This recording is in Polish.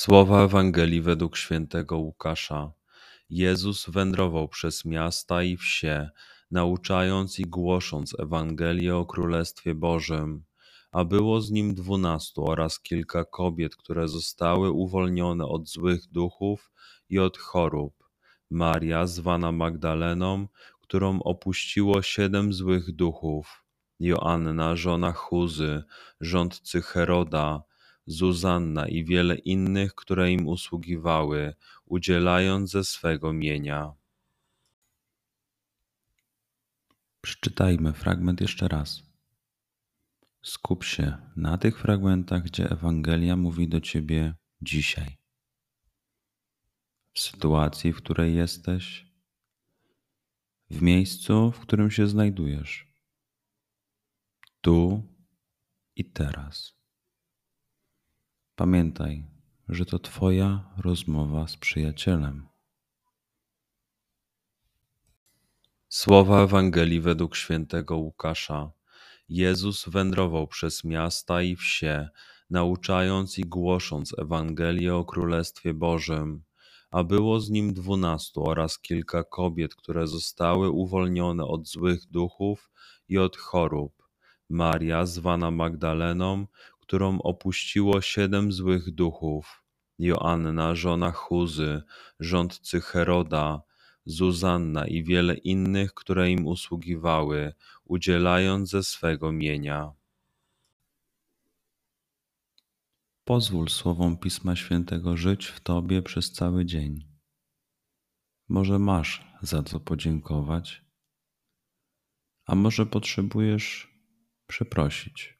Słowa Ewangelii według świętego Łukasza. Jezus wędrował przez miasta i wsie, nauczając i głosząc Ewangelię o Królestwie Bożym, a było z nim dwunastu oraz kilka kobiet, które zostały uwolnione od złych duchów i od chorób. Maria, zwana Magdaleną, którą opuściło siedem złych duchów, Joanna, żona Chuzy, rządcy Heroda, Zuzanna i wiele innych, które im usługiwały, udzielając ze swego mienia. Przeczytajmy fragment jeszcze raz. Skup się na tych fragmentach, gdzie Ewangelia mówi do ciebie dzisiaj. W sytuacji, w której jesteś, w miejscu, w którym się znajdujesz, tu i teraz. Pamiętaj, że to Twoja rozmowa z przyjacielem. Słowa Ewangelii według świętego Łukasza. Jezus wędrował przez miasta i wsie, nauczając i głosząc Ewangelię o Królestwie Bożym, a było z nim dwunastu oraz kilka kobiet, które zostały uwolnione od złych duchów i od chorób. Maria, zwana Magdaleną, którą opuściło siedem złych duchów, Joanna, żona Chuzy, rządcy Heroda, Zuzanna i wiele innych, które im usługiwały, udzielając ze swego mienia. Pozwól słowom Pisma Świętego żyć w Tobie przez cały dzień. Może masz za co podziękować, a może potrzebujesz przeprosić.